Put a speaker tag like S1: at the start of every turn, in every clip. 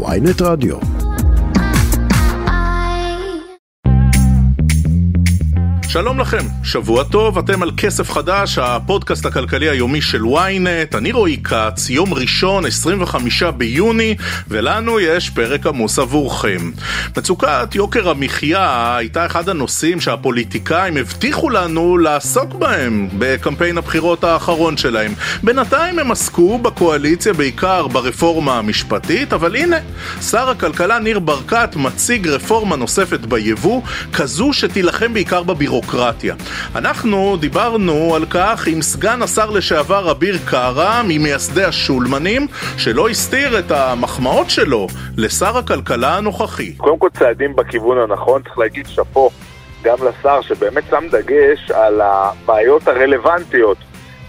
S1: ויינט רדיו.
S2: שלום לכם, שבוע טוב, אתם על כסף חדש, הפודקאסט הכלכלי היומי של ynet, אני רועי כץ, יום ראשון, 25 ביוני, ולנו יש פרק עמוס עבורכם. מצוקת יוקר המחיה הייתה אחד הנושאים שהפוליטיקאים הבטיחו לנו לעסוק בהם בקמפיין הבחירות האחרון שלהם. בינתיים הם עסקו בקואליציה בעיקר ברפורמה המשפטית, אבל הנה, שר הכלכלה ניר ברקת מציג רפורמה נוספת ביבוא, כזו שתילחם בעיקר בבירוקרטיה. הדמוקרטיה. אנחנו דיברנו על כך עם סגן השר לשעבר אביר קארה, ממייסדי השולמנים, שלא הסתיר את המחמאות שלו לשר הכלכלה הנוכחי.
S3: קודם כל צעדים בכיוון הנכון, צריך להגיד שאפו גם לשר שבאמת שם דגש על הבעיות הרלוונטיות,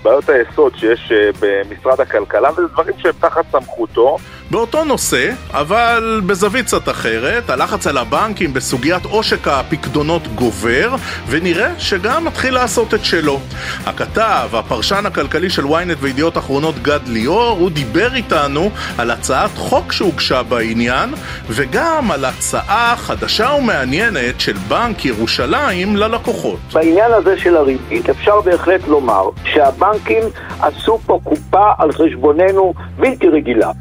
S3: בעיות היסוד שיש אה, במשרד הכלכלה, וזה דברים שהם תחת סמכותו.
S2: באותו נושא, אבל בזווית קצת אחרת, הלחץ על הבנקים בסוגיית עושק הפקדונות גובר, ונראה שגם מתחיל לעשות את שלו. הכתב, הפרשן הכלכלי של ynet וידיעות אחרונות גד ליאור, הוא דיבר איתנו על הצעת חוק שהוגשה בעניין, וגם על הצעה חדשה ומעניינת של בנק ירושלים ללקוחות.
S4: בעניין הזה של הריבית אפשר בהחלט לומר שהבנקים עשו פה קופה על חשבוננו בלתי רגילה.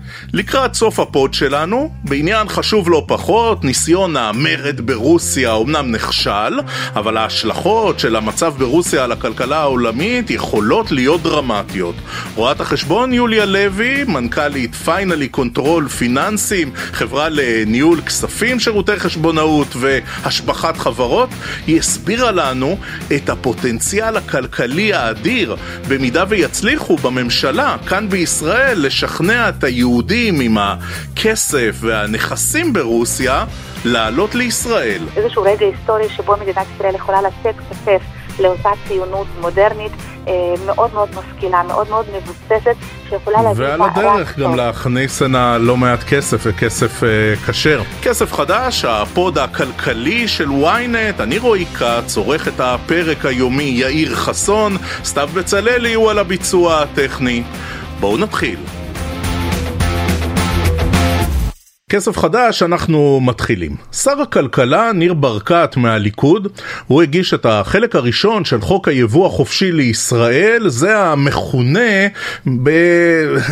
S2: לקראת סוף הפוד שלנו, בעניין חשוב לא פחות, ניסיון המרד ברוסיה אומנם נכשל, אבל ההשלכות של המצב ברוסיה על הכלכלה העולמית יכולות להיות דרמטיות. רואת החשבון יוליה לוי, מנכ"לית פיינלי קונטרול פיננסים, חברה לניהול כספים, שירותי חשבונאות והשבחת חברות, היא הסבירה לנו את הפוטנציאל הכלכלי האדיר במידה ויצליחו בממשלה, כאן בישראל, לשכנע את היהודים עם הכסף והנכסים ברוסיה לעלות לישראל.
S5: איזשהו רגע היסטורי שבו מדינת ישראל יכולה לצאת כתף לאותה ציונות מודרנית אה, מאוד מאוד משכילה, מאוד מאוד מבוססת, שיכולה להביא...
S2: ועל הדרך גם להכניס הנה לא מעט כסף וכסף אה, כשר. כסף חדש, הפוד הכלכלי של ynet, אני רועי כץ, עורך את הפרק היומי יאיר חסון, סתיו בצללי הוא על הביצוע הטכני. בואו נתחיל. כסף חדש, אנחנו מתחילים. שר הכלכלה ניר ברקת מהליכוד, הוא הגיש את החלק הראשון של חוק היבוא החופשי לישראל, זה המכונה, ב...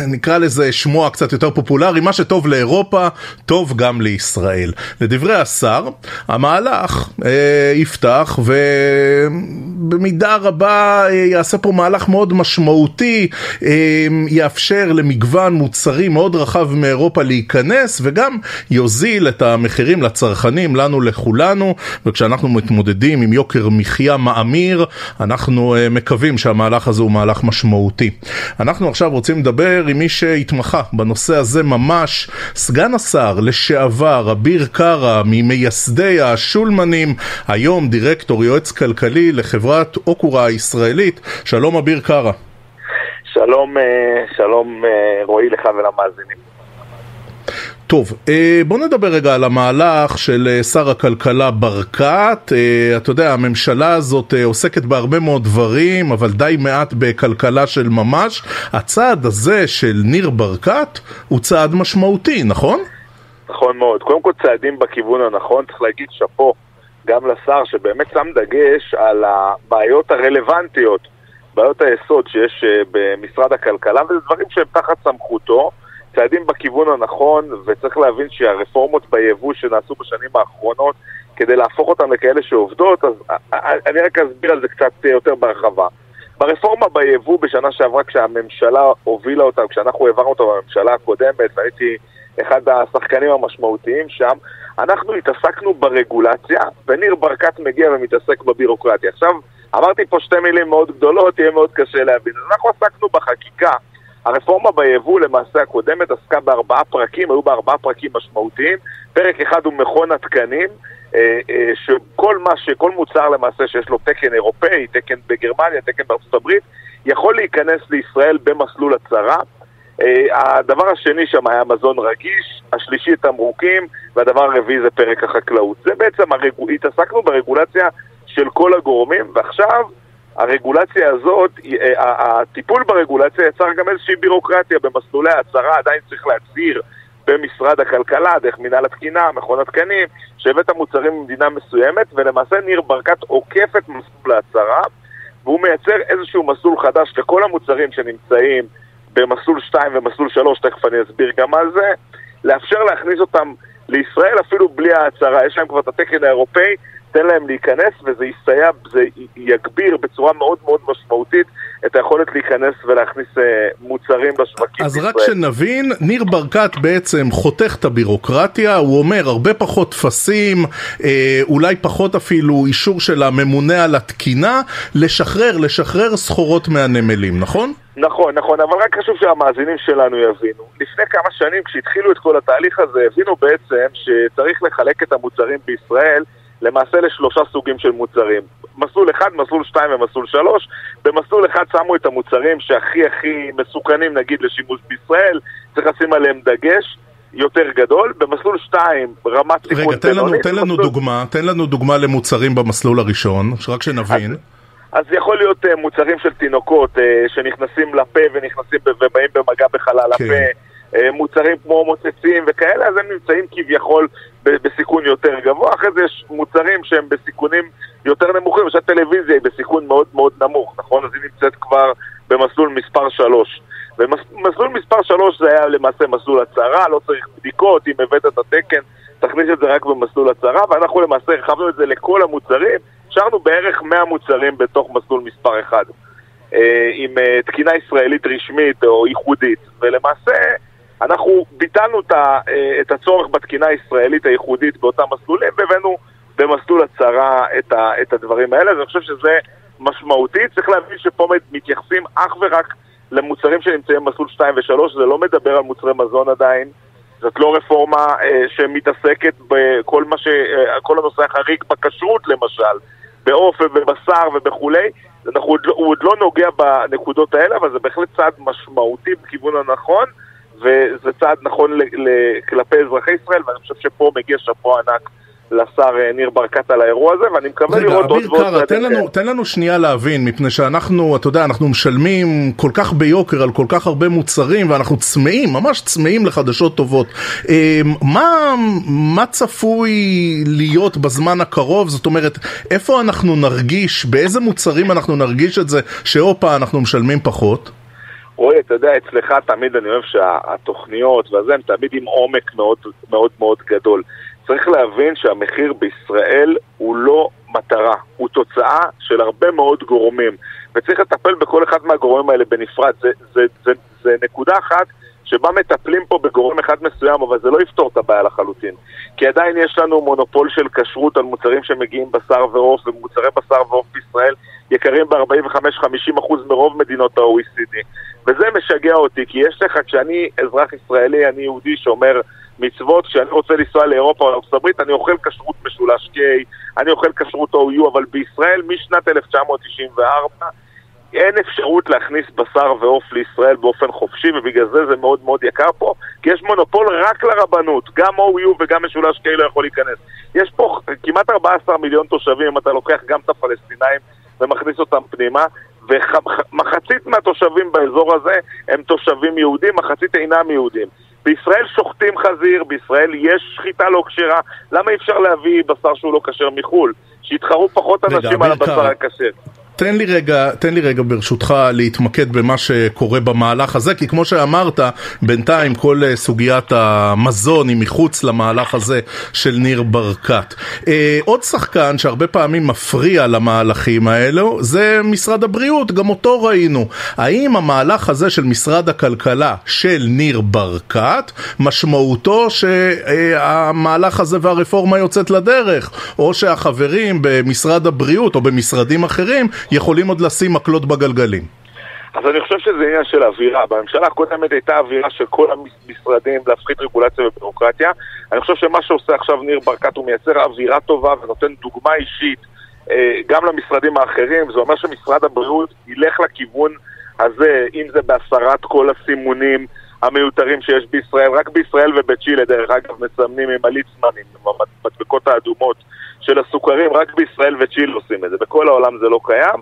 S2: נקרא לזה שמו קצת יותר פופולרי, מה שטוב לאירופה, טוב גם לישראל. לדברי השר, המהלך אה, יפתח ובמידה רבה אה, יעשה פה מהלך מאוד משמעותי, אה, יאפשר למגוון מוצרים מאוד רחב מאירופה להיכנס וגם גם יוזיל את המחירים לצרכנים, לנו לכולנו, וכשאנחנו מתמודדים עם יוקר מחיה מאמיר, אנחנו uh, מקווים שהמהלך הזה הוא מהלך משמעותי. אנחנו עכשיו רוצים לדבר עם מי שהתמחה בנושא הזה ממש, סגן השר לשעבר, אביר קארה, ממייסדי השולמנים, היום דירקטור, יועץ כלכלי לחברת אוקורה הישראלית. שלום אביר קארה.
S3: שלום, אה, שלום אה, רועי לך ולמאזינים.
S2: טוב, אה, בוא נדבר רגע על המהלך של אה, שר הכלכלה ברקת. אה, אתה יודע, הממשלה הזאת עוסקת בהרבה מאוד דברים, אבל די מעט בכלכלה של ממש. הצעד הזה של ניר ברקת הוא צעד משמעותי, נכון?
S3: נכון מאוד. קודם כל צעדים בכיוון הנכון, צריך להגיד שאפו גם לשר שבאמת שם דגש על הבעיות הרלוונטיות, בעיות היסוד שיש במשרד הכלכלה, וזה דברים שהם תחת סמכותו. צעדים בכיוון הנכון, וצריך להבין שהרפורמות ביבוא שנעשו בשנים האחרונות, כדי להפוך אותן לכאלה שעובדות, אז אני רק אסביר על זה קצת יותר בהרחבה. ברפורמה ביבוא בשנה שעברה, כשהממשלה הובילה אותה, כשאנחנו העברנו אותה בממשלה הקודמת, והייתי אחד השחקנים המשמעותיים שם, אנחנו התעסקנו ברגולציה, וניר ברקת מגיע ומתעסק בבירוקרטיה. עכשיו, אמרתי פה שתי מילים מאוד גדולות, יהיה מאוד קשה להבין. אנחנו עסקנו בחקיקה. הרפורמה ביבוא למעשה הקודמת עסקה בארבעה פרקים, היו בה ארבעה פרקים משמעותיים. פרק אחד הוא מכון התקנים, אה, אה, שכל מה, שכל מוצר למעשה שיש לו תקן אירופאי, תקן בגרמניה, תקן בארצות הברית, יכול להיכנס לישראל במסלול הצהרה. אה, הדבר השני שם היה מזון רגיש, השלישי תמרוקים, והדבר הרביעי זה פרק החקלאות. זה בעצם, הרגו... התעסקנו ברגולציה של כל הגורמים, ועכשיו הרגולציה הזאת, אה, הטיפול ברגולציה יצר גם איזושהי בירוקרטיה במסלולי ההצהרה, עדיין צריך להצהיר משרד הכלכלה, דרך מינהל התקינה, מכון התקנים, שהבאת מוצרים ממדינה מסוימת, ולמעשה ניר ברקת עוקף את מסלול ההצהרה, והוא מייצר איזשהו מסלול חדש לכל המוצרים שנמצאים במסלול 2 ומסלול 3, תכף אני אסביר גם על זה, לאפשר להכניס אותם לישראל אפילו בלי ההצהרה, יש להם כבר את התקן האירופאי, תן להם להיכנס וזה יסייע, זה יגביר בצורה מאוד מאוד משמעותית את היכולת להיכנס ולהכניס אה, מוצרים לשווקים
S2: אז רק שנבין, ניר ברקת בעצם חותך את הבירוקרטיה, הוא אומר הרבה פחות טפסים, אה, אולי פחות אפילו אישור של הממונה על התקינה, לשחרר, לשחרר סחורות מהנמלים, נכון?
S3: נכון, נכון, אבל רק חשוב שהמאזינים שלנו יבינו. לפני כמה שנים כשהתחילו את כל התהליך הזה, הבינו בעצם שצריך לחלק את המוצרים בישראל למעשה לשלושה סוגים של מוצרים. מסלול אחד, מסלול שתיים ומסלול שלוש. במסלול אחד שמו את המוצרים שהכי הכי מסוכנים נגיד לשימוש בישראל, צריך לשים עליהם דגש. יותר גדול, במסלול 2 רמת סיכון
S2: בינונית. רגע, תן לנו, תן לנו דוגמה, תן לנו דוגמה למוצרים במסלול הראשון, רק שנבין.
S3: אז, אז יכול להיות uh, מוצרים של תינוקות uh, שנכנסים לפה ונכנסים ובאים במגע בחלל כן. הפה. אה, מוצרים כמו מוצצים וכאלה, אז הם נמצאים כביכול בסיכון יותר גבוה. אחרי זה יש מוצרים שהם בסיכונים יותר נמוכים, למשל טלוויזיה היא בסיכון מאוד מאוד נמוך, נכון? אז היא נמצאת כבר במסלול מספר 3. ומסלול מספר 3 זה היה למעשה מסלול הצהרה, לא צריך בדיקות, אם הבאת את התקן, תכניס את זה רק במסלול הצהרה, ואנחנו למעשה הרחבנו את זה לכל המוצרים, השארנו בערך 100 מוצרים בתוך מסלול מספר 1. אה, עם אה, תקינה ישראלית רשמית או ייחודית, ולמעשה אנחנו ביטלנו את הצורך בתקינה הישראלית הייחודית באותם מסלולים והבאנו במסלול הצהרה את, הדברים האלה, ואני חושב שזה משמעותי. צריך להבין שפה מתייחסים אך ורק למוצרים שנמצאים במסלול 2 ו-3, זה לא מדבר על מוצרי מזון עדיין. זאת לא רפורמה אה, שמתעסקת בכל מה ש... אה, כל הנושא החריג בכשרות למשל, בעוף ובבשר וכולי. אנחנו, הוא עוד לא נוגע בנקודות האלה, אבל זה בהחלט צעד משמעותי בכיוון הנכון. וזה צעד נכון כלפי אזרחי ישראל, ואני חושב שפה מגיע שאפו ענק לשר אה, ניר ברקת על האירוע הזה, ואני מקווה רגע, לראות עוד ועוד...
S2: רגע, אביר קארה, תן לנו שנייה להבין, מפני שאנחנו, אתה יודע, אנחנו משלמים כל כך ביוקר על כל כך הרבה מוצרים, ואנחנו צמאים, ממש צמאים לחדשות טובות. אה, מה, מה צפוי להיות בזמן הקרוב? זאת אומרת, איפה אנחנו נרגיש, באיזה מוצרים אנחנו נרגיש את זה, שהופה, אנחנו משלמים פחות?
S3: רועי, אתה יודע, אצלך תמיד אני אוהב שהתוכניות והזה הם תמיד עם עומק מאוד מאוד מאוד גדול. צריך להבין שהמחיר בישראל הוא לא מטרה, הוא תוצאה של הרבה מאוד גורמים. וצריך לטפל בכל אחד מהגורמים האלה בנפרד. זה, זה, זה, זה נקודה אחת שבה מטפלים פה בגורם אחד מסוים, אבל זה לא יפתור את הבעיה לחלוטין. כי עדיין יש לנו מונופול של כשרות על מוצרים שמגיעים בשר ועוף, ומוצרי בשר ועוף בישראל יקרים ב-45-50% מרוב מדינות ה-OECD. וזה משגע אותי, כי יש לך, כשאני אזרח ישראלי, אני יהודי שומר מצוות, כשאני רוצה לנסוע לאירופה או לארצות הברית, אני אוכל כשרות משולש K, אני אוכל כשרות OU, אבל בישראל משנת 1994 אין אפשרות להכניס בשר ועוף לישראל באופן חופשי, ובגלל זה זה מאוד מאוד יקר פה, כי יש מונופול רק לרבנות, גם OU וגם משולש K לא יכול להיכנס. יש פה כמעט 14 מיליון תושבים, אם אתה לוקח גם את הפלסטינאים ומכניס אותם פנימה, ומחצית מהתושבים באזור הזה הם תושבים יהודים, מחצית אינם יהודים. בישראל שוחטים חזיר, בישראל יש שחיטה לא כשרה, למה אי אפשר להביא בשר שהוא לא כשר מחו"ל? שיתחרו פחות אנשים על הבשר הכשר.
S2: תן לי רגע, תן לי רגע ברשותך להתמקד במה שקורה במהלך הזה, כי כמו שאמרת, בינתיים כל אה, סוגיית המזון היא מחוץ למהלך הזה של ניר ברקת. אה, עוד שחקן שהרבה פעמים מפריע למהלכים האלו, זה משרד הבריאות, גם אותו ראינו. האם המהלך הזה של משרד הכלכלה של ניר ברקת, משמעותו שהמהלך הזה והרפורמה יוצאת לדרך, או שהחברים במשרד הבריאות או במשרדים אחרים יכולים עוד לשים מקלות בגלגלים.
S3: אז אני חושב שזה עניין של אווירה. בממשלה הקודמת הייתה אווירה של כל המשרדים להפחית רגולציה ובירוקרטיה. אני חושב שמה שעושה עכשיו ניר ברקת הוא מייצר אווירה טובה ונותן דוגמה אישית אה, גם למשרדים האחרים. זה אומר שמשרד הבריאות ילך לכיוון הזה, אם זה בהסרת כל הסימונים המיותרים שיש בישראל. רק בישראל ובצ'ילה, דרך אגב, מסמנים עם הליצמנים, עם המדבקות האדומות. של הסוכרים, רק בישראל וצ'יל עושים את זה. בכל העולם זה לא קיים,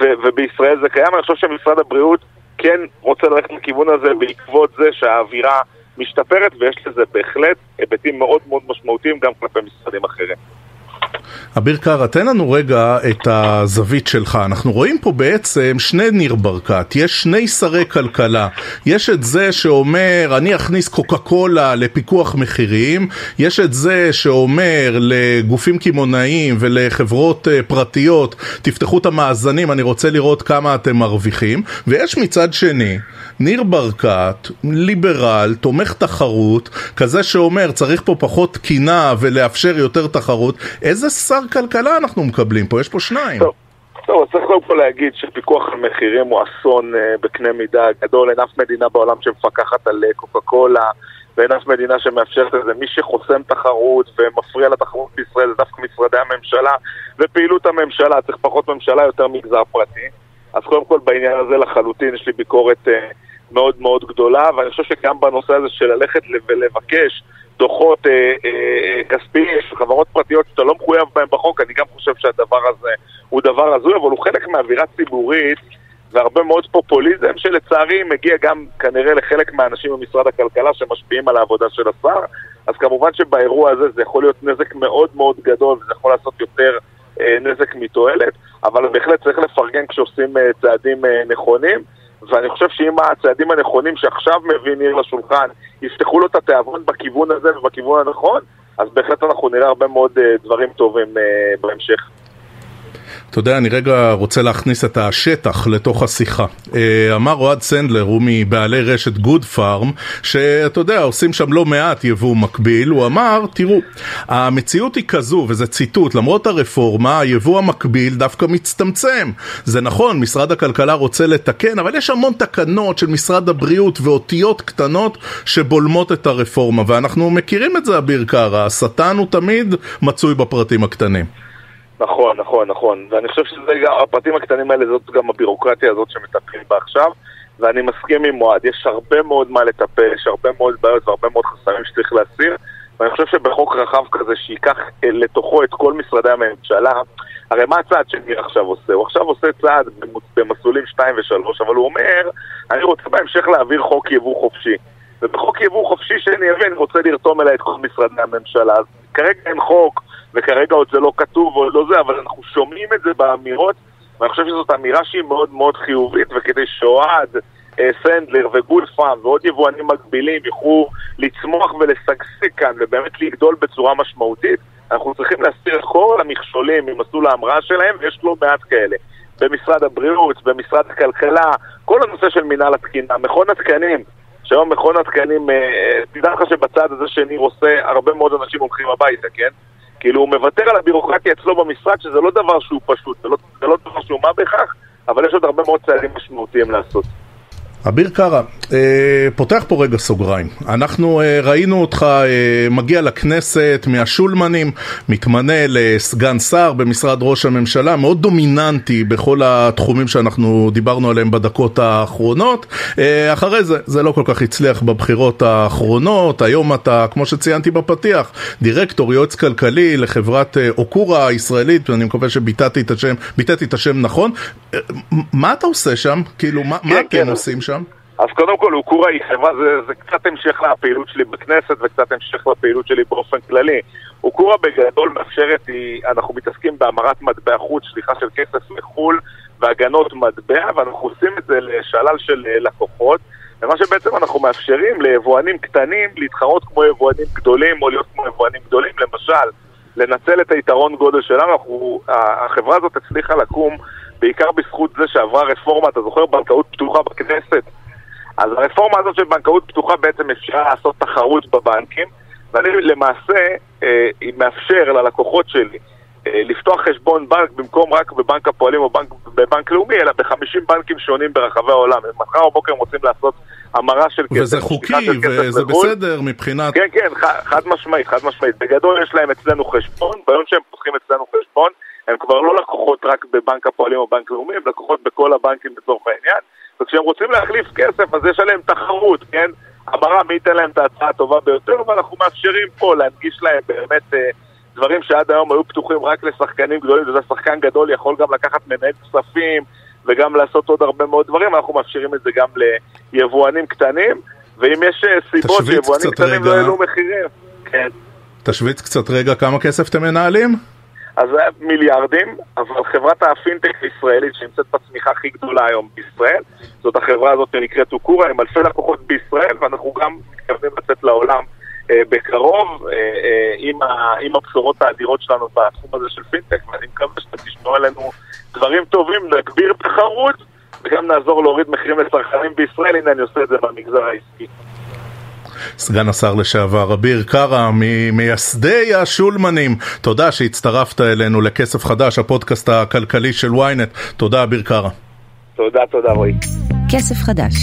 S3: ו- ובישראל זה קיים. אני חושב שמשרד הבריאות כן רוצה ללכת לכיוון הזה בעקבות זה שהאווירה משתפרת, ויש לזה בהחלט היבטים מאוד מאוד משמעותיים גם כלפי משרדים אחרים.
S2: אביר קארה, תן לנו רגע את הזווית שלך. אנחנו רואים פה בעצם שני ניר ברקת, יש שני שרי כלכלה. יש את זה שאומר, אני אכניס קוקה קולה לפיקוח מחירים, יש את זה שאומר לגופים קמעונאיים ולחברות אה, פרטיות, תפתחו את המאזנים, אני רוצה לראות כמה אתם מרוויחים, ויש מצד שני, ניר ברקת, ליברל, תומך תחרות, כזה שאומר צריך פה פחות תקינה ולאפשר יותר תחרות, איזה שר כלכלה אנחנו מקבלים פה? יש פה שניים.
S3: טוב. טוב, צריך קודם כל להגיד שפיקוח על מחירים הוא אסון uh, בקנה מידה גדול, אין אף מדינה בעולם שמפקחת על uh, קוקה קולה ואין אף מדינה שמאפשרת את זה. מי שחוסם תחרות ומפריע לתחרות בישראל זה דווקא משרדי הממשלה ופעילות הממשלה, צריך פחות ממשלה, יותר מגזר פרטי. אז קודם כל בעניין הזה לחלוטין יש לי ביקורת uh, מאוד מאוד גדולה, ואני חושב שגם בנושא הזה של ללכת ולבקש דוחות אה, אה, כספיים של חברות פרטיות שאתה לא מחויב בהם בחוק, אני גם חושב שהדבר הזה הוא דבר הזוי, אבל הוא חלק מאווירה ציבורית והרבה מאוד פופוליזם שלצערי מגיע גם כנראה לחלק מהאנשים במשרד הכלכלה שמשפיעים על העבודה של השר, אז כמובן שבאירוע הזה זה יכול להיות נזק מאוד מאוד גדול וזה יכול לעשות יותר אה, נזק מתועלת, אבל בהחלט צריך לפרגן כשעושים אה, צעדים אה, נכונים. ואני חושב שאם הצעדים הנכונים שעכשיו מביא ניר לשולחן יפתחו לו את התיאבון בכיוון הזה ובכיוון הנכון, אז בהחלט אנחנו נראה הרבה מאוד uh, דברים טובים uh, בהמשך.
S2: אתה יודע, אני רגע רוצה להכניס את השטח לתוך השיחה. אה, אמר אוהד סנדלר, הוא מבעלי רשת גוד פארם, שאתה יודע, עושים שם לא מעט יבוא מקביל, הוא אמר, תראו, המציאות היא כזו, וזה ציטוט, למרות הרפורמה, היבוא המקביל דווקא מצטמצם. זה נכון, משרד הכלכלה רוצה לתקן, אבל יש המון תקנות של משרד הבריאות ואותיות קטנות שבולמות את הרפורמה, ואנחנו מכירים את זה, אביר קארה, השטן הוא תמיד מצוי בפרטים הקטנים.
S3: נכון, נכון, נכון. ואני חושב שזה גם, הפרטים הקטנים האלה זאת גם הבירוקרטיה הזאת שמטפלים בה עכשיו, ואני מסכים עם מועד. יש הרבה מאוד מה לטפל, יש הרבה מאוד בעיות והרבה מאוד חסמים שצריך להסיר, ואני חושב שבחוק רחב כזה שייקח לתוכו את כל משרדי הממשלה, הרי מה הצעד שניר עכשיו עושה? הוא עכשיו עושה צעד במסלולים 2 ו-3, אבל הוא אומר, אני רוצה בהמשך להעביר חוק יבוא חופשי. ובחוק יבוא חופשי שאני אבין, רוצה לרתום אליי את כל משרדי הממשלה. אז כרגע אין חוק, וכרגע עוד זה לא כתוב או לא זה, אבל אנחנו שומעים את זה באמירות, ואני חושב שזאת אמירה שהיא מאוד מאוד חיובית, וכדי שאוהד, אה, סנדלר וגולפאם ועוד יבואנים מקבילים יוכלו לצמוח ולשגשג כאן ובאמת לגדול בצורה משמעותית, אנחנו צריכים להסיר את כל המכשולים ממסלול ההמראה שלהם, ויש לא מעט כאלה. במשרד הבריאות, במשרד הכלכלה, כל הנושא של מינהל התקינה, מכון התקנים, שהיום מכון התקנים, אה, אה, תדע לך שבצד הזה שניר עושה, הרבה מאוד אנשים הולכים הביתה, כן? כאילו הוא מוותר על הבירוקרטיה אצלו במשרד, שזה לא דבר שהוא פשוט, זה לא, זה לא דבר שהוא מה בכך, אבל יש עוד הרבה מאוד צעדים משמעותיים לעשות.
S2: אביר קארה, אה, פותח פה רגע סוגריים. אנחנו אה, ראינו אותך אה, מגיע לכנסת מהשולמנים, מתמנה לסגן שר במשרד ראש הממשלה, מאוד דומיננטי בכל התחומים שאנחנו דיברנו עליהם בדקות האחרונות. אה, אחרי זה, זה לא כל כך הצליח בבחירות האחרונות. היום אתה, כמו שציינתי בפתיח, דירקטור, יועץ כלכלי לחברת אה, אוקורה הישראלית, ואני מקווה שביטאתי את השם, את השם נכון. אה, מה אתה עושה שם? כאילו, מה, כן, מה אתם כן. עושים שם?
S3: אז קודם כל, אוקורה היא חברה, זה, זה קצת המשך לפעילות שלי בכנסת וקצת המשך לפעילות שלי באופן כללי. אוקורה בגדול מאפשרת, היא, אנחנו מתעסקים בהמרת מטבע חוץ, שליחה של כסף מחו"ל והגנות מטבע, ואנחנו עושים את זה לשלל של אה, לקוחות. ומה שבעצם אנחנו מאפשרים ליבואנים קטנים להתחרות כמו יבואנים גדולים או להיות כמו יבואנים גדולים, למשל, לנצל את היתרון גודל שלנו, אנחנו, החברה הזאת הצליחה לקום בעיקר בזכות זה שעברה רפורמה, אתה זוכר, בנקאות פתוחה בכנסת? אז הרפורמה הזאת של בנקאות פתוחה בעצם אפשרה לעשות תחרות בבנקים, ואני למעשה אה, מאפשר ללקוחות שלי אה, לפתוח חשבון בנק במקום רק בבנק הפועלים או בנק, בבנק לאומי, אלא ב-50 בנקים שונים ברחבי העולם. מחר בבוקר הם רוצים לעשות המרה של כסף.
S2: וזה חוקי, וזה בסדר מבחינת...
S3: כן, כן, חד משמעית, חד משמעית. בגדול יש להם אצלנו חשבון, ביום שהם פותחים אצלנו חשבון, הם כבר לא לקוחות רק בבנק הפועלים או בנק לאומי, הם לקוחות בכל הבנקים לצורך העניין. וכשהם רוצים להחליף כסף, אז יש עליהם תחרות, כן? המרה מי ייתן להם את ההצעה הטובה ביותר, ואנחנו מאפשרים פה להנגיש להם באמת אה, דברים שעד היום היו פתוחים רק לשחקנים גדולים, וזה שחקן גדול יכול גם לקחת מנהל כספים וגם לעשות עוד הרבה מאוד דברים, אנחנו מאפשרים את זה גם ליבואנים קטנים. ואם יש אה, סיבות שיבואנים קטנים לא העלו מחירים. כן.
S2: תשוויץ קצת רגע כמה כסף אתם מנהלים?
S3: אז זה מיליארדים, אבל חברת הפינטק הישראלית שנמצאת בצמיחה הכי גדולה היום בישראל, זאת החברה הזאת שנקראת אוקורה, עם אלפי לקוחות בישראל, ואנחנו גם מתכוונים לצאת לעולם אה, בקרוב אה, אה, עם, עם הבשורות האדירות שלנו בתחום הזה של פינטק, ואני מקווה שאתם תשמעו עלינו דברים טובים, נגביר תחרות, וגם נעזור להוריד מחירים לצרכנים בישראל, הנה אני עושה את זה במגזר העסקי.
S2: סגן השר לשעבר אביר קארה ממייסדי השולמנים, תודה שהצטרפת אלינו לכסף חדש, הפודקאסט הכלכלי של ynet, תודה אביר קארה.
S3: תודה, תודה רועי. כסף חדש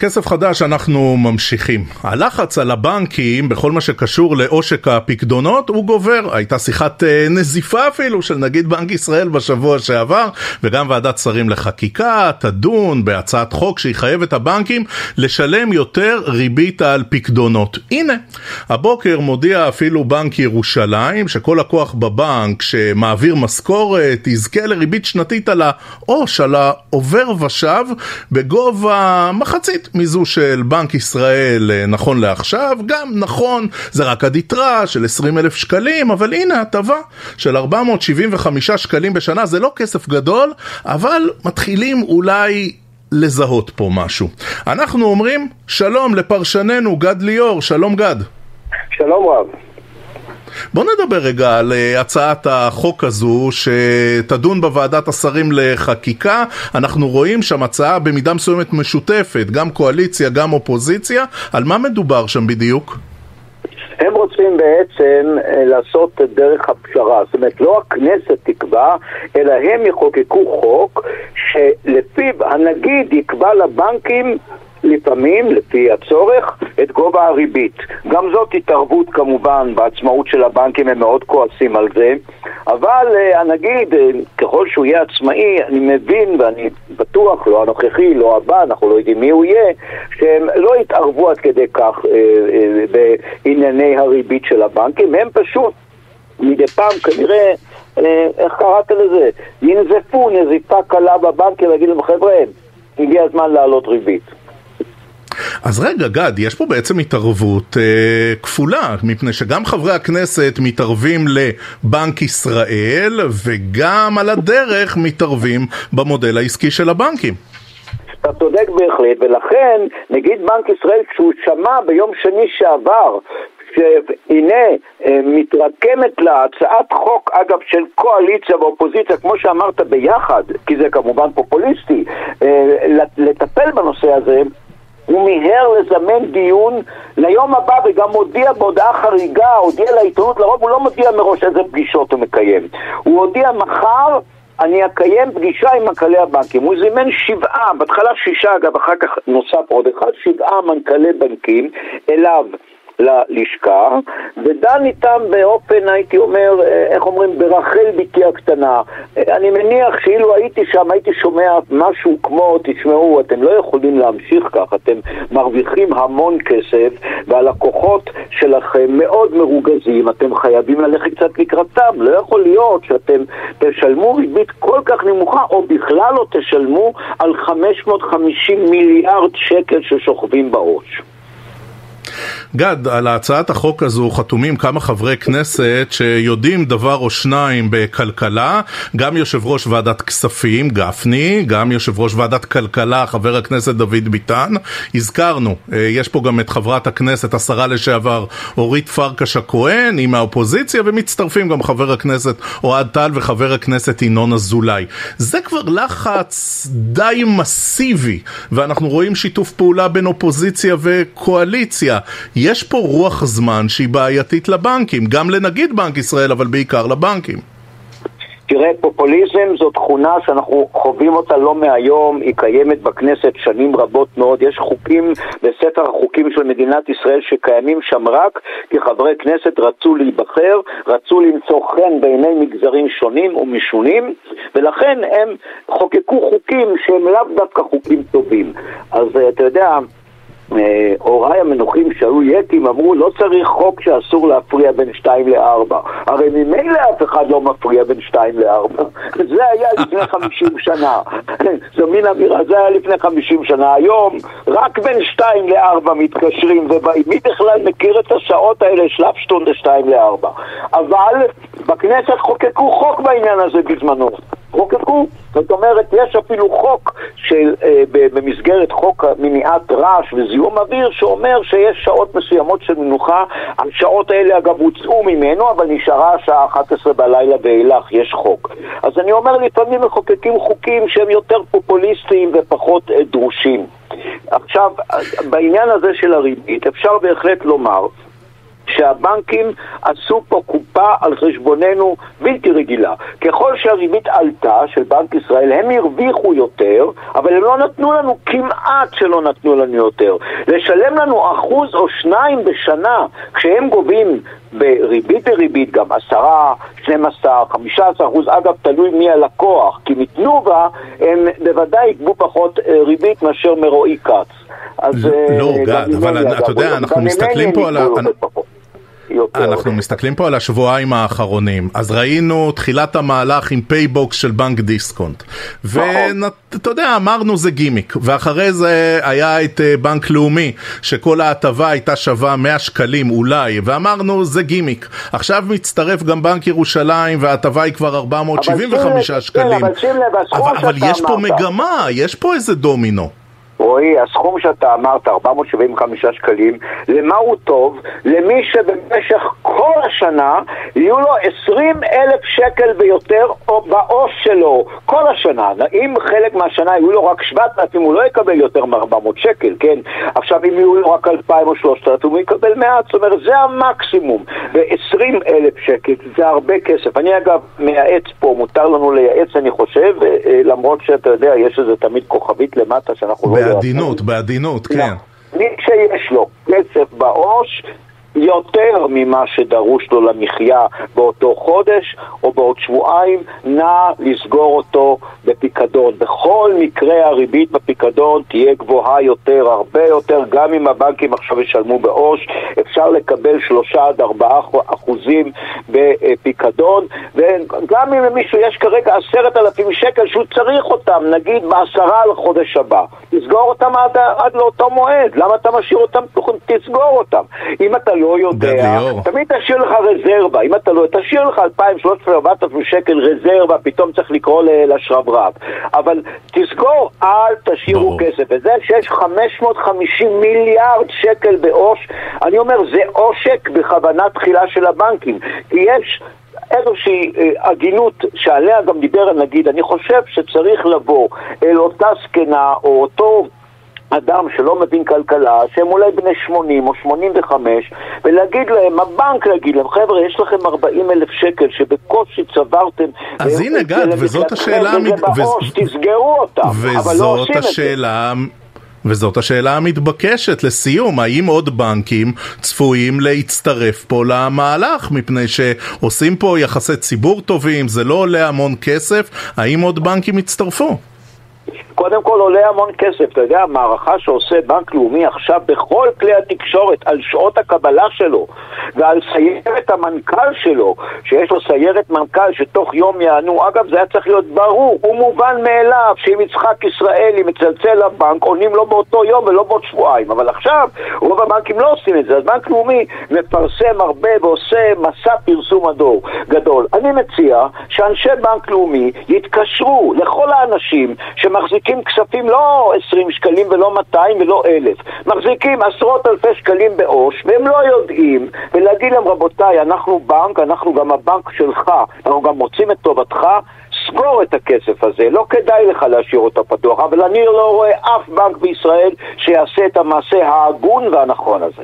S2: כסף חדש אנחנו ממשיכים. הלחץ על הבנקים בכל מה שקשור לעושק הפקדונות הוא גובר. הייתה שיחת אה, נזיפה אפילו של נגיד בנק ישראל בשבוע שעבר, וגם ועדת שרים לחקיקה תדון בהצעת חוק שיחייב את הבנקים לשלם יותר ריבית על פקדונות. הנה, הבוקר מודיע אפילו בנק ירושלים שכל לקוח בבנק שמעביר משכורת יזכה לריבית שנתית על העו"ש, על העובר ושב, בגובה מחצית מזו של בנק ישראל אה, נכון לעכשיו, גם נכון, זה רק עד יתרה של 20 אלף שקלים, אבל הנה הטבה של 475 שקלים בשנה, זה לא כסף גדול, אבל מתחילים אולי לזהות פה משהו. אנחנו אומרים שלום לפרשננו גד ליאור, שלום גד.
S4: שלום רב.
S2: בוא נדבר רגע על אה, הצעת החוק הזו שתדון בוועדת השרים לחקיקה. אנחנו רואים שם הצעה במידה מסוימת משותפת, גם קואליציה, גם אופוזיציה. על מה מדובר שם בדיוק?
S4: הם רוצים בעצם אה, לעשות את דרך הפשרה, זאת אומרת לא הכנסת תקבע, אלא הם יחוקקו חוק שלפיו הנגיד יקבע לבנקים לפעמים, לפי הצורך, את גובה הריבית. גם זאת התערבות כמובן בעצמאות של הבנקים, הם מאוד כועסים על זה, אבל אה, נגיד, אה, ככל שהוא יהיה עצמאי, אני מבין ואני בטוח, לא הנוכחי, לא הבא, אנחנו לא יודעים מי הוא יהיה, שהם לא יתערבו עד כדי כך אה, בענייני הריבית של הבנקים, הם פשוט מדי פעם כנראה איך קראת לזה? ינזפו נזיפה קלה בבנקים ויגידו להם חבר'ה, הגיע הזמן להעלות ריבית.
S2: אז רגע, גד, יש פה בעצם התערבות אה, כפולה, מפני שגם חברי הכנסת מתערבים לבנק ישראל, וגם על הדרך מתערבים במודל העסקי של הבנקים.
S4: אתה צודק בהחלט, ולכן נגיד בנק ישראל, כשהוא שמע ביום שני שעבר שהנה אה, מתרקמת לה הצעת חוק, אגב, של קואליציה ואופוזיציה, כמו שאמרת, ביחד, כי זה כמובן פופוליסטי, אה, לטפל בנושא הזה, הוא מיהר לזמן דיון ליום הבא וגם מודיע בהודעה חריגה, הודיע לעיתונות, לרוב הוא לא מודיע מראש איזה פגישות הוא מקיים. הוא הודיע מחר אני אקיים פגישה עם מנכ"לי הבנקים. הוא זימן שבעה, בהתחלה שישה אגב, אחר כך נוסף עוד אחד, שבעה מנכ"לי בנקים אליו. ללשכה, ודן איתם באופן, הייתי אומר, אה, איך אומרים, ברחל בתי הקטנה. אה, אני מניח שאילו הייתי שם, הייתי שומע משהו כמו, תשמעו, אתם לא יכולים להמשיך כך, אתם מרוויחים המון כסף, והלקוחות שלכם מאוד מרוגזים, אתם חייבים ללכת קצת לקראתם. לא יכול להיות שאתם תשלמו ריבית כל כך נמוכה, או בכלל לא תשלמו על 550 מיליארד שקל ששוכבים בעו"ש.
S2: גד, על הצעת החוק הזו חתומים כמה חברי כנסת שיודעים דבר או שניים בכלכלה, גם יושב ראש ועדת כספים, גפני, גם יושב ראש ועדת כלכלה, חבר הכנסת דוד ביטן. הזכרנו, אה, יש פה גם את חברת הכנסת, השרה לשעבר, אורית פרקש הכהן, היא מהאופוזיציה, ומצטרפים גם חבר הכנסת אוהד טל וחבר הכנסת ינון אזולאי. זה כבר לחץ די מסיבי, ואנחנו רואים שיתוף פעולה בין אופוזיציה וקואליציה. יש פה רוח זמן שהיא בעייתית לבנקים, גם לנגיד בנק ישראל, אבל בעיקר לבנקים.
S4: תראה, פופוליזם זו תכונה שאנחנו חווים אותה לא מהיום, היא קיימת בכנסת שנים רבות מאוד. יש חוקים בספר החוקים של מדינת ישראל שקיימים שם רק כי חברי כנסת רצו להיבחר, רצו למצוא חן בעיני מגזרים שונים ומשונים, ולכן הם חוקקו חוקים שהם לאו דווקא חוקים טובים. אז אתה יודע, אה, הוריי המנוחים שהיו יקים אמרו לא צריך חוק שאסור להפריע בין 2 ל-4 הרי ממילא אף אחד לא מפריע בין 2 ל-4 זה היה לפני 50 שנה. זו מין אמירה, זה היה לפני 50 שנה. היום רק בין 2 ל-4 מתקשרים ובאים מי בכלל מכיר את השעות האלה? שלפשטון ל-2 ל-4 אבל בכנסת חוקקו חוק בעניין הזה בזמנו. חוקקו. זאת אומרת, יש אפילו חוק של, אה, במסגרת חוק מניעת רעש וזיהום אוויר שאומר שיש שעות מסוימות של מנוחה, השעות האלה אגב הוצאו ממנו, אבל נשארה השעה 11 בלילה ואילך, יש חוק. אז אני אומר, לפעמים מחוקקים חוקים שהם יותר פופוליסטיים ופחות אה, דרושים. עכשיו, בעניין הזה של הריבית, אפשר בהחלט לומר שהבנקים עשו פה קופה על חשבוננו בלתי רגילה. ככל שהריבית עלתה של בנק ישראל, הם הרוויחו יותר, אבל הם לא נתנו לנו, כמעט שלא נתנו לנו יותר. לשלם לנו אחוז או שניים בשנה, כשהם גובים בריבית דריבית גם עשרה, שנים עשר, חמישה עשר אחוז, אגב תלוי מי הלקוח, כי מתנובה הם בוודאי יגבו פחות אה, ריבית מאשר מרועי כץ.
S2: אז, לא, אה, גד, אבל אתה יודע, אנחנו מסתכלים פה על ה... יותר. אנחנו מסתכלים פה על השבועיים האחרונים, אז ראינו תחילת המהלך עם פייבוקס של בנק דיסקונט. ואתה נכון. יודע, אמרנו זה גימיק, ואחרי זה היה את אה, בנק לאומי, שכל ההטבה הייתה שווה 100 שקלים אולי, ואמרנו זה גימיק. עכשיו מצטרף גם בנק ירושלים, וההטבה היא כבר 475 שקלים. כן, אבל שאתה אמרת. אבל יש פה מגמה, יש פה איזה דומינו.
S4: רועי, הסכום שאתה אמרת, 475 שקלים, למה הוא טוב? למי שבמשך כל השנה יהיו לו 20 אלף שקל ויותר בעו"ש שלו, כל השנה. אם חלק מהשנה יהיו לו רק 7,000, הוא לא יקבל יותר מ-400 שקל, כן? עכשיו, אם יהיו לו רק 2,000 או 3,000, הוא יקבל מעט, זאת אומרת, זה המקסימום. ו-20 אלף שקל זה הרבה כסף. אני אגב מייעץ פה, מותר לנו לייעץ, אני חושב, אה, למרות שאתה יודע, יש איזה תמיד כוכבית למטה שאנחנו לא...
S2: בעדינות, בעדינות, כן.
S4: מי שיש לו כסף בעו"ש, יותר ממה שדרוש לו למחיה באותו חודש או בעוד שבועיים, נא לסגור אותו בפיקדון. בכל מקרה הריבית בפיקדון תהיה גבוהה יותר, הרבה יותר, גם אם הבנקים עכשיו ישלמו בעו"ש, אפשר לקבל שלושה עד ארבעה אחוזים בפיקדון, וגם אם למישהו יש כרגע עשרת אלפים שקל שהוא צריך אותם, נגיד בעשרה לחודש הבא, תסגור אותם עד, עד לאותו מועד, למה אתה משאיר אותם? תסגור אותם. אם אתה לא יודע, תמיד תשאיר לך רזרבה, אם אתה לא, תשאיר לך 2,000, 3,000, 4,000 שקל רזרבה, פתאום צריך לקרוא לשרברב. אבל תזכור, אל תשאירו ברור. כסף, וזה שיש 550 מיליארד שקל בעו"ש, אני אומר, זה עושק בכוונה תחילה של הבנקים, כי יש... איזושהי אה, הגינות שעליה גם דיבר הנגיד, אני חושב שצריך לבוא אל אותה זקנה או אותו אדם שלא מבין כלכלה, שהם אולי בני 80 או 85, ולהגיד להם, הבנק להגיד להם, חבר'ה, יש לכם 40 אלף שקל שבקושי צברתם.
S2: אז הנה גד, וזאת השאלה...
S4: בעו"ש, תסגרו אותם, אבל לא עושים
S2: השאלה... וזאת השאלה המתבקשת לסיום, האם עוד בנקים צפויים להצטרף פה למהלך, מפני שעושים פה יחסי ציבור טובים, זה לא עולה המון כסף, האם עוד בנקים יצטרפו?
S4: קודם כל עולה המון כסף, אתה יודע, המערכה שעושה בנק לאומי עכשיו בכל כלי התקשורת על שעות הקבלה שלו ועל סיירת המנכ"ל שלו, שיש לו סיירת מנכ"ל שתוך יום יענו, אגב זה היה צריך להיות ברור, הוא מובן מאליו שאם יצחק ישראלי מצלצל לבנק עונים לו באותו יום ולא בעוד שבועיים, אבל עכשיו רוב הבנקים לא עושים את זה, אז בנק לאומי מפרסם הרבה ועושה מסע פרסום הדור גדול. אני מציע שאנשי בנק לאומי יתקשרו לכל האנשים שמחזיקים מחזיקים כספים לא 20 שקלים ולא 200 ולא 1,000, מחזיקים עשרות אלפי שקלים בעו"ש והם לא יודעים, ולהגיד להם רבותיי, אנחנו בנק, אנחנו גם הבנק שלך, אנחנו גם רוצים את טובתך, סגור את הכסף הזה, לא כדאי לך להשאיר אותו פתוח, אבל אני לא רואה אף בנק בישראל שיעשה את המעשה ההגון והנכון הזה.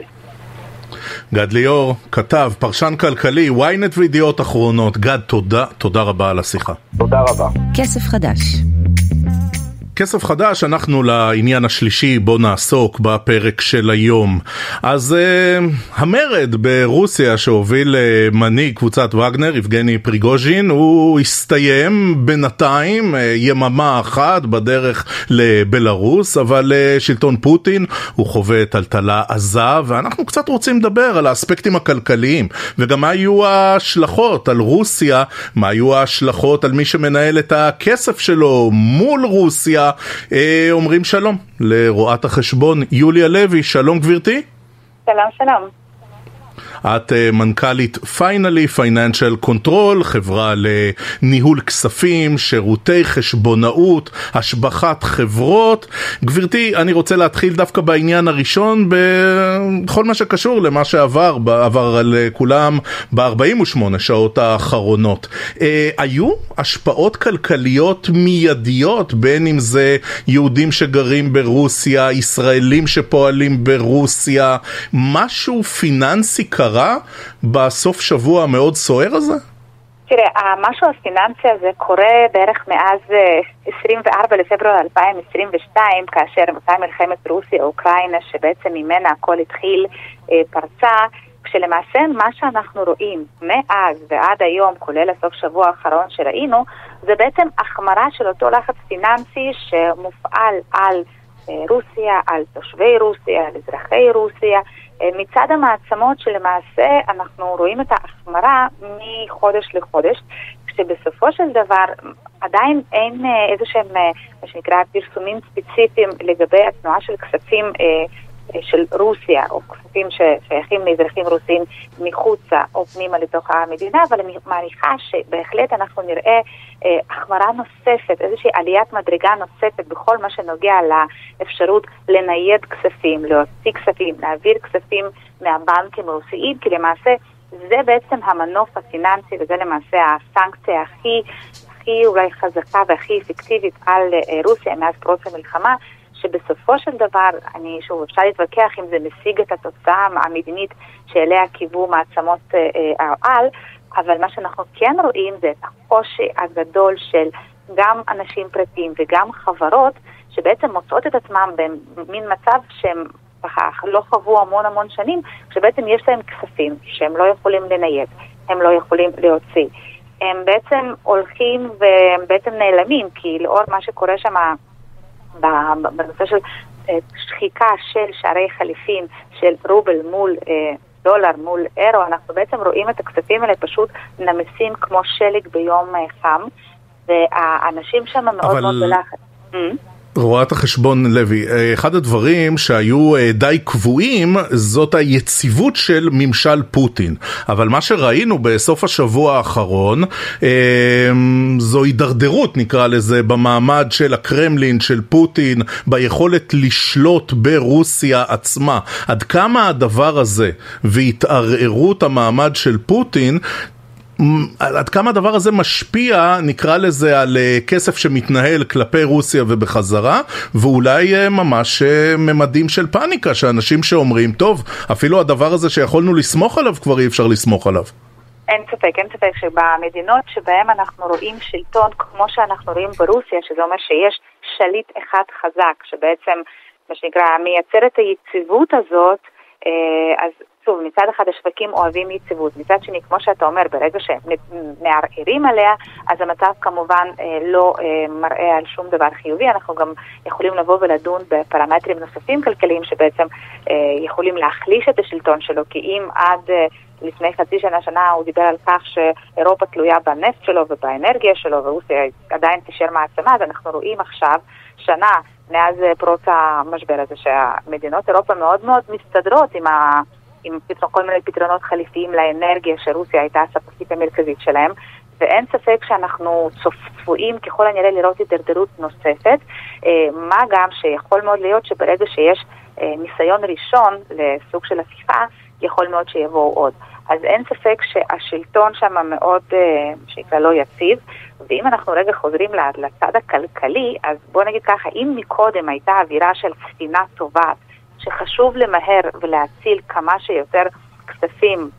S2: גד ליאור, כתב, פרשן כלכלי, ynet וידיעות אחרונות. גד, תודה, תודה רבה על השיחה.
S4: תודה רבה.
S1: כסף חדש
S2: כסף חדש, אנחנו לעניין השלישי, בו נעסוק בפרק של היום. אז uh, המרד ברוסיה שהוביל uh, מנהיג קבוצת וגנר, יבגני פריגוז'ין, הוא הסתיים בינתיים uh, יממה אחת בדרך לבלארוס, אבל uh, שלטון פוטין הוא חווה טלטלה עזה, ואנחנו קצת רוצים לדבר על האספקטים הכלכליים, וגם מה יהיו ההשלכות על רוסיה, מה יהיו ההשלכות על מי שמנהל את הכסף שלו מול רוסיה. אומרים שלום לרואת החשבון יוליה לוי, שלום גברתי.
S5: שלום שלום.
S2: את אה, מנכ"לית פיינלי פייננשל קונטרול, חברה לניהול כספים, שירותי חשבונאות, השבחת חברות. גברתי, אני רוצה להתחיל דווקא בעניין הראשון, בכל מה שקשור למה שעבר, עבר על כולם ב-48 שעות האחרונות. Uh, היו השפעות כלכליות מיידיות, בין אם זה יהודים שגרים ברוסיה, ישראלים שפועלים ברוסיה, משהו פיננסי קרה? קרה בסוף שבוע המאוד סוער הזה?
S5: תראה, המשהו הפיננסי הזה קורה בערך מאז 24 אה, לפברואר 2022, כאשר אותה מלחמת רוסיה-אוקראינה, שבעצם ממנה הכל התחיל, אה, פרצה, כשלמעשה מה שאנחנו רואים מאז ועד היום, כולל הסוף שבוע האחרון שראינו, זה בעצם החמרה של אותו לחץ פיננסי שמופעל על אה, רוסיה, על תושבי רוסיה, על אזרחי רוסיה, מצד המעצמות שלמעשה אנחנו רואים את ההחמרה מחודש לחודש, כשבסופו של דבר עדיין אין אה, איזה שהם, אה, מה שנקרא, פרסומים ספציפיים לגבי התנועה של כספים של רוסיה, או כספים ששייכים לאזרחים רוסים מחוצה או פנימה לתוך המדינה, אבל אני מעריכה שבהחלט אנחנו נראה אה, החמרה נוספת, איזושהי עליית מדרגה נוספת בכל מה שנוגע לאפשרות לנייד כספים, להוציא כספים, להעביר כספים מהבנקים הרוסיים, כי למעשה זה בעצם המנוף הפיננסי וזה למעשה הסנקציה הכי, הכי אולי חזקה והכי אפקטיבית על אה, רוסיה מאז פרוץ המלחמה. שבסופו של דבר, אני שוב, אפשר להתווכח אם זה משיג את התוצאה המדינית שאליה קיוו מעצמות אה, אה, העל, אבל מה שאנחנו כן רואים זה את הקושי הגדול של גם אנשים פרטיים וגם חברות, שבעצם מוצאות את עצמם במין מצב שהם ככה לא חוו המון המון שנים, שבעצם יש להם כספים שהם לא יכולים לנייד, הם לא יכולים להוציא. הם בעצם הולכים והם בעצם נעלמים, כי לאור מה שקורה שם בנושא של אה, שחיקה של שערי חליפין של רובל מול אה, דולר מול אירו, אנחנו בעצם רואים את הכספים האלה פשוט נמסים כמו שלג ביום אה, חם, והאנשים שם מאוד אבל... מאוד בלחץ.
S2: רואת החשבון לוי, אה, אחד הדברים שהיו אה, די קבועים זאת היציבות של ממשל פוטין, אבל מה שראינו בסוף השבוע האחרון אה, זו הידרדרות נקרא לזה במעמד של הקרמלין, של פוטין, ביכולת לשלוט ברוסיה עצמה. עד כמה הדבר הזה והתערערות המעמד של פוטין עד כמה הדבר הזה משפיע, נקרא לזה, על אה, כסף שמתנהל כלפי רוסיה ובחזרה, ואולי אה, ממש אה, ממדים של פאניקה, שאנשים שאומרים, טוב, אפילו הדבר הזה שיכולנו לסמוך עליו, כבר אי אפשר לסמוך עליו.
S5: אין ספק, אין ספק שבמדינות שבהן אנחנו רואים שלטון כמו שאנחנו רואים ברוסיה, שזה אומר שיש שליט אחד חזק, שבעצם, מה שנקרא, מייצר את היציבות הזאת, אז שוב, מצד אחד השווקים אוהבים יציבות, מצד שני, כמו שאתה אומר, ברגע שמערערים עליה, אז המצב כמובן אה, לא אה, מראה על שום דבר חיובי. אנחנו גם יכולים לבוא ולדון בפרמטרים נוספים כלכליים שבעצם אה, יכולים להחליש את השלטון שלו, כי אם עד... לפני חצי שנה, שנה הוא דיבר על כך שאירופה תלויה בנפט שלו ובאנרגיה שלו ורוסיה עדיין תישאר מעצמה, אז אנחנו רואים עכשיו שנה מאז פרוץ המשבר הזה שהמדינות אירופה מאוד מאוד מסתדרות עם, ה, עם פתרון, כל מיני פתרונות חליפיים לאנרגיה שרוסיה הייתה הספקית המרכזית שלהם, ואין ספק שאנחנו צפויים ככל הנראה לראות הידרדרות נוספת, אה, מה גם שיכול מאוד להיות שברגע שיש אה, ניסיון ראשון לסוג של הפיכה, יכול מאוד שיבואו עוד. אז אין ספק שהשלטון שם מאוד, אה, שנקרא, לא יציב, ואם אנחנו רגע חוזרים לצד הכלכלי, אז בואו נגיד ככה, אם מקודם הייתה אווירה של ספינה טובעת, שחשוב למהר ולהציל כמה שיותר כספים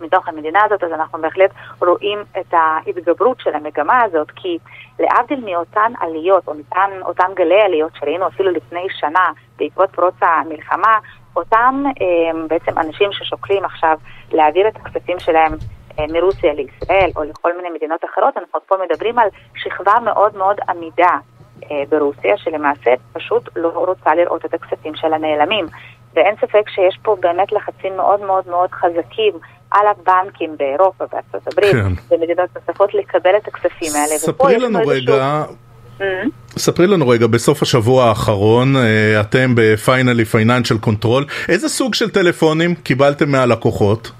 S5: מתוך המדינה הזאת, אז אנחנו בהחלט רואים את ההתגברות של המגמה הזאת, כי להבדיל מאותן עליות, או מאותן אותן גלי עליות שראינו אפילו לפני שנה בעקבות פרוץ המלחמה, אותם אה, בעצם אנשים ששוקלים עכשיו להעביר את הכספים שלהם אה, מרוסיה לישראל או לכל מיני מדינות אחרות, אנחנו פה מדברים על שכבה מאוד מאוד עמידה ברוסיה, שלמעשה פשוט לא רוצה לראות את הכספים של הנעלמים. ואין ספק שיש פה באמת לחצים מאוד מאוד מאוד חזקים על הבנקים באירופה, בארצות הברית, כן. ומדינות נוספות לקבל את הכספים האלה.
S2: ספרי לנו רגע, mm-hmm. ספרי לנו רגע, בסוף השבוע האחרון אה, אתם בפיינלי פייננשל קונטרול, איזה סוג של טלפונים קיבלתם מהלקוחות?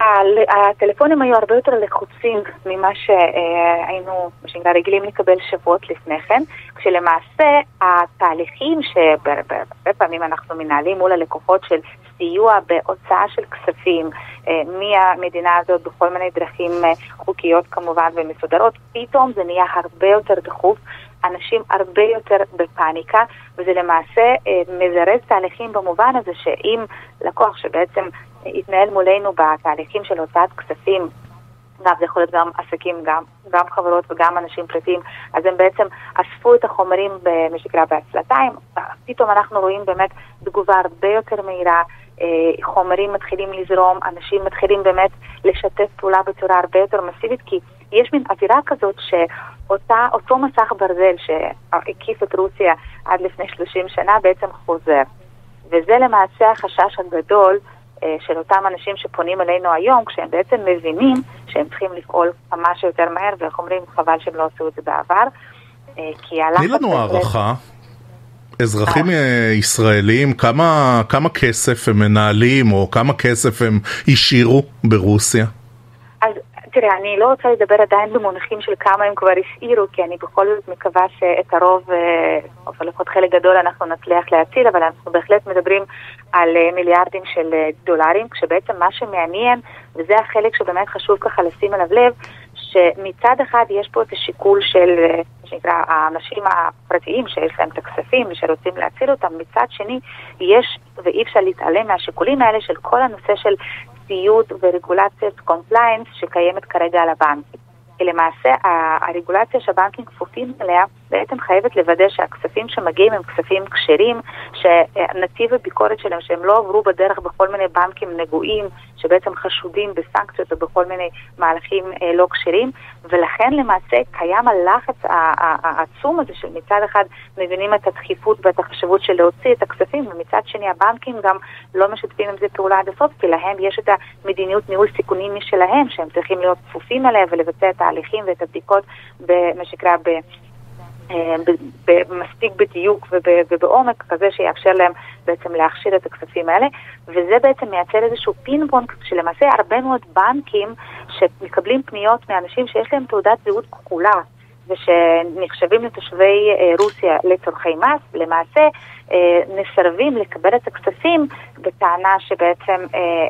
S5: הטלפונים היו הרבה יותר לחוצים ממה שהיינו, מה שנקרא, רגילים לקבל שבועות לפני כן, כשלמעשה התהליכים שהרבה פעמים אנחנו מנהלים מול הלקוחות של סיוע בהוצאה של כספים אה, מהמדינה הזאת בכל מיני דרכים אה, חוקיות כמובן ומסודרות, פתאום זה נהיה הרבה יותר דחוף. אנשים הרבה יותר בפאניקה, וזה למעשה אה, מזרז תהליכים במובן הזה שאם לקוח שבעצם יתנהל מולנו בתהליכים של הוצאת כספים. אגב, זה יכול להיות גם עסקים, גם, גם חברות וגם אנשים פרטיים, אז הם בעצם אספו את החומרים, מה שנקרא, בהצלתיים, פתאום אנחנו רואים באמת תגובה הרבה יותר מהירה, אה, חומרים מתחילים לזרום, אנשים מתחילים באמת לשתף פעולה בצורה הרבה יותר מסיבית, כי יש מין אווירה כזאת שאותו מסך ברזל שהקיף את רוסיה עד לפני 30 שנה בעצם חוזר. וזה למעשה החשש הגדול של אותם אנשים שפונים אלינו היום, כשהם בעצם מבינים שהם צריכים לפעול כמה שיותר מהר, ואיך אומרים, חבל שהם לא עשו את זה בעבר.
S2: אה, כי הלחץ... תני לנו הערכה. אזרחים אה. ישראלים, כמה, כמה כסף הם מנהלים או כמה כסף הם השאירו ברוסיה?
S5: תראה, אני לא רוצה לדבר עדיין במונחים של כמה הם כבר השאירו, כי אני בכל זאת מקווה שאת הרוב, אה, או לפחות חלק גדול, אנחנו נצליח להציל, אבל אנחנו בהחלט מדברים על אה, מיליארדים של אה, דולרים, כשבעצם מה שמעניין, וזה החלק שבאמת חשוב ככה לשים עליו לב, שמצד אחד יש פה את השיקול של, מה שנקרא, האנשים הפרטיים שיש להם את הכספים ושרוצים להציל אותם, מצד שני יש, ואי אפשר להתעלם מהשיקולים האלה של כל הנושא של ציות ורגולציית compliance שקיימת כרגע על הבנקים. למעשה הרגולציה שהבנקים כפופים אליה בעצם חייבת לוודא שהכספים שמגיעים הם כספים כשרים, שנתיב הביקורת שלהם, שהם לא עברו בדרך בכל מיני בנקים נגועים, שבעצם חשודים בסנקציות או בכל מיני מהלכים אה, לא כשרים, ולכן למעשה קיים הלחץ העצום הזה של מצד אחד מבינים את הדחיפות ואת החשבות של להוציא את הכספים, ומצד שני הבנקים גם לא משתפים עם זה פעולה עד הסוף, כי להם יש את המדיניות ניהול סיכונים משלהם, שהם צריכים להיות כפופים אליה ולבצע את ההליכים ואת הבדיקות במה שנקרא מספיק בדיוק ובעומק כזה שיאפשר להם בעצם להכשיר את הכספים האלה, וזה בעצם מייצר איזשהו פינבונג שלמעשה הרבה מאוד בנקים שמקבלים פניות מאנשים שיש להם תעודת זהות כחולה ושנחשבים לתושבי אה, רוסיה לצורכי מס, למעשה אה, מסרבים לקבל את הכספים בטענה שבעצם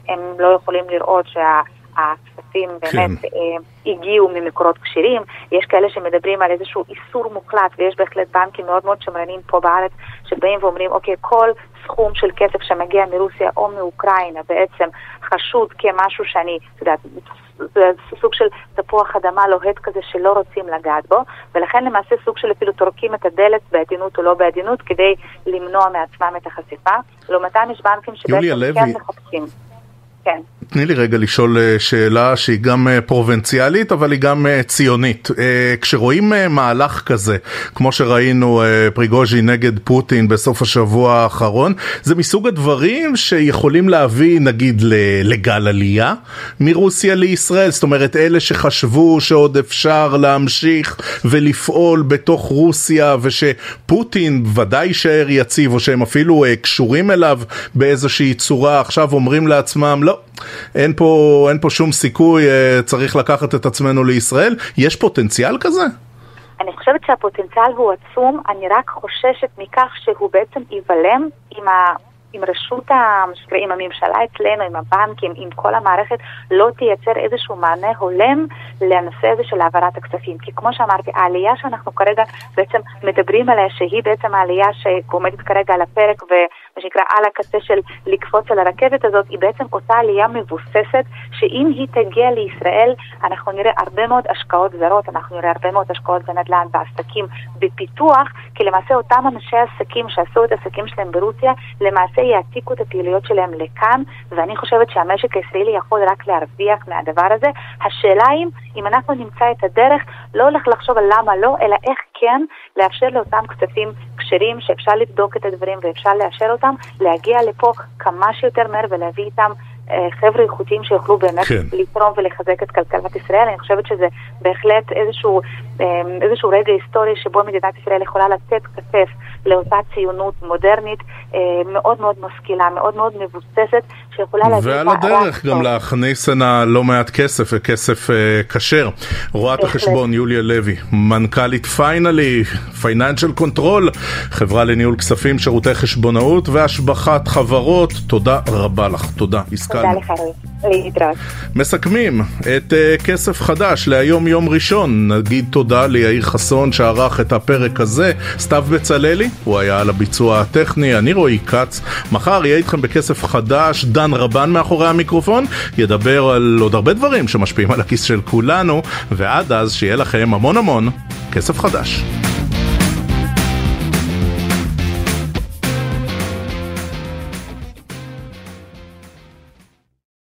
S5: הם לא יכולים לראות שה... הכספים באמת כן. אה, הגיעו ממקורות כשרים, יש כאלה שמדברים על איזשהו איסור מוחלט, ויש בהחלט בנקים מאוד מאוד שמרנים פה בארץ, שבאים ואומרים, אוקיי, כל סכום של כסף שמגיע מרוסיה או מאוקראינה בעצם חשוד כמשהו שאני, את יודעת, זה סוג של תפוח אדמה לוהט כזה שלא רוצים לגעת בו, ולכן למעשה סוג של אפילו טורקים את הדלת בעדינות או לא בעדינות כדי למנוע מעצמם את החשיפה. לעומתם יש בנקים שבעצם כן מחפשים.
S2: כן. תני לי רגע לשאול אה, שאלה שהיא גם אה, פרובינציאלית אבל היא גם אה, ציונית. כשרואים מהלך כזה, כמו שראינו פריגוז'י נגד פוטין בסוף השבוע האחרון, זה מסוג הדברים שיכולים להביא נגיד לגל עלייה מרוסיה לישראל, זאת אומרת אלה שחשבו שעוד אפשר להמשיך ולפעול בתוך רוסיה ושפוטין ודאי יישאר יציב או שהם אפילו קשורים אליו באיזושהי צורה, עכשיו אומרים לעצמם לא. אין פה, אין פה שום סיכוי, אה, צריך לקחת את עצמנו לישראל. יש פוטנציאל כזה?
S5: אני חושבת שהפוטנציאל הוא עצום, אני רק חוששת מכך שהוא בעצם ייבלם עם אם רשות, עם הממשלה אצלנו, עם הבנקים, עם כל המערכת, לא תייצר איזשהו מענה הולם לנושא הזה של העברת הכספים. כי כמו שאמרתי, העלייה שאנחנו כרגע בעצם מדברים עליה, שהיא בעצם העלייה שעומדת כרגע על הפרק ומה שנקרא על הקצה של לקפוץ על הרכבת הזאת, היא בעצם אותה עלייה מבוססת, שאם היא תגיע לישראל, אנחנו נראה הרבה מאוד השקעות זרות, אנחנו נראה הרבה מאוד השקעות בנדל"ן, בעסקים, בפיתוח, כי למעשה אותם אנשי עסקים שעשו את העסקים שלהם ברוסיה, למעשה יעתיקו את הפעילויות שלהם לכאן, ואני חושבת שהמשק הישראלי יכול רק להרוויח מהדבר הזה. השאלה היא אם אנחנו נמצא את הדרך, לא הולך לחשוב על למה לא, אלא איך כן לאפשר לאותם כספים כשרים, שאפשר לבדוק את הדברים ואפשר לאשר אותם, להגיע לפה כמה שיותר מהר ולהביא איתם אה, חבר'ה איכותיים שיוכלו באמת כן. לתרום ולחזק את כלכלת ישראל. אני חושבת שזה בהחלט איזשהו, אה, איזשהו רגע היסטורי שבו מדינת ישראל יכולה לתת כתף לאותה ציונות מודרנית אה, מאוד מאוד משכילה, מאוד מאוד מבוססת, שיכולה להביא...
S2: ועל הדרך גם להכניס הנה לא מעט כסף וכסף כשר. רואת החשבון יוליה לוי, מנכ"לית Finally, Financial Control, חברה לניהול כספים, שירותי חשבונאות והשבחת חברות. תודה רבה לך, תודה.
S5: תודה לך, להתראות.
S2: מסכמים את uh, כסף חדש להיום יום ראשון. נגיד תודה ליאיר חסון שערך את הפרק הזה. סתיו בצללי, הוא היה על הביצוע הטכני, אני רועי כץ. מחר יהיה איתכם בכסף חדש דן רבן מאחורי המיקרופון, ידבר על עוד הרבה דברים שמשפיעים על הכיס של כולנו, ועד אז שיהיה לכם המון המון כסף חדש.